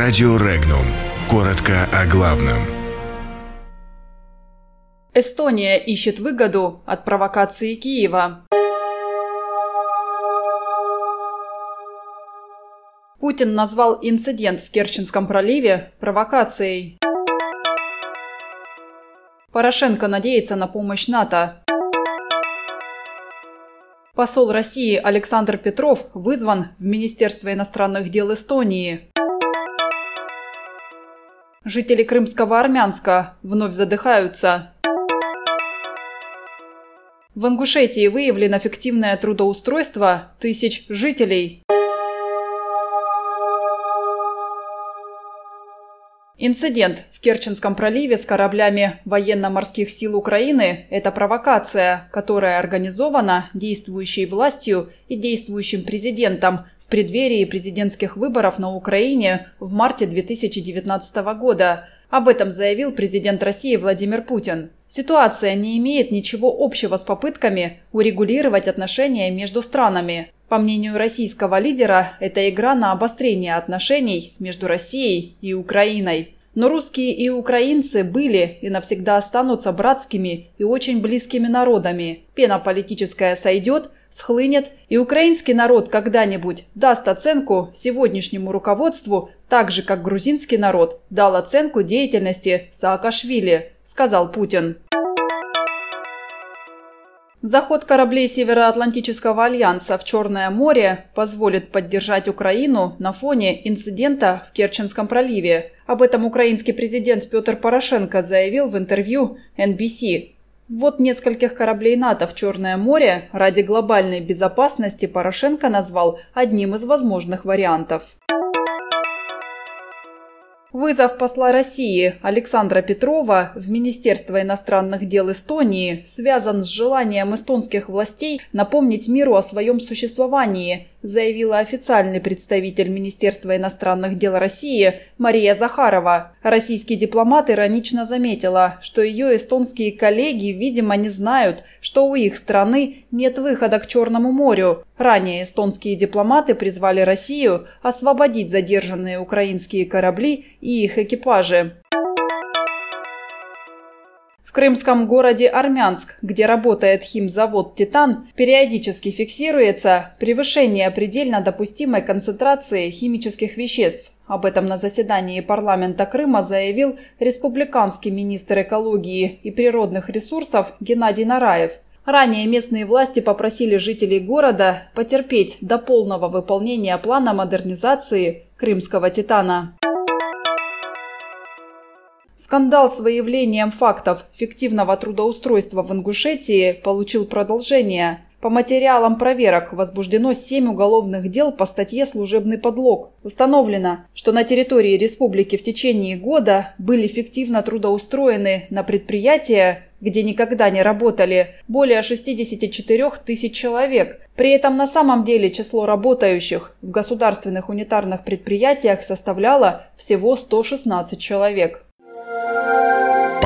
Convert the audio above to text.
Радио Регнум. Коротко о главном. Эстония ищет выгоду от провокации Киева. Путин назвал инцидент в Керченском проливе провокацией. Порошенко надеется на помощь НАТО. Посол России Александр Петров вызван в Министерство иностранных дел Эстонии. Жители Крымского Армянска вновь задыхаются. В Ингушетии выявлено фиктивное трудоустройство тысяч жителей. Инцидент в Керченском проливе с кораблями военно-морских сил Украины – это провокация, которая организована действующей властью и действующим президентом преддверии президентских выборов на Украине в марте 2019 года. Об этом заявил президент России Владимир Путин. Ситуация не имеет ничего общего с попытками урегулировать отношения между странами. По мнению российского лидера, это игра на обострение отношений между Россией и Украиной. Но русские и украинцы были и навсегда останутся братскими и очень близкими народами. Пена политическая сойдет, схлынет, и украинский народ когда-нибудь даст оценку сегодняшнему руководству, так же как грузинский народ дал оценку деятельности Саакашвили, сказал Путин. Заход кораблей Североатлантического альянса в Черное море позволит поддержать Украину на фоне инцидента в Керченском проливе. Об этом украинский президент Петр Порошенко заявил в интервью NBC. Вот нескольких кораблей НАТО в Черное море ради глобальной безопасности Порошенко назвал одним из возможных вариантов. Вызов посла России Александра Петрова в Министерство иностранных дел Эстонии связан с желанием эстонских властей напомнить миру о своем существовании, заявила официальный представитель Министерства иностранных дел России Мария Захарова. Российский дипломат иронично заметила, что ее эстонские коллеги, видимо, не знают, что у их страны нет выхода к Черному морю. Ранее эстонские дипломаты призвали Россию освободить задержанные украинские корабли их экипажи. В крымском городе Армянск, где работает химзавод «Титан», периодически фиксируется превышение предельно допустимой концентрации химических веществ. Об этом на заседании парламента Крыма заявил республиканский министр экологии и природных ресурсов Геннадий Нараев. Ранее местные власти попросили жителей города потерпеть до полного выполнения плана модернизации крымского «Титана». Скандал с выявлением фактов фиктивного трудоустройства в Ингушетии получил продолжение. По материалам проверок возбуждено семь уголовных дел по статье «Служебный подлог». Установлено, что на территории республики в течение года были фиктивно трудоустроены на предприятия, где никогда не работали, более 64 тысяч человек. При этом на самом деле число работающих в государственных унитарных предприятиях составляло всего 116 человек.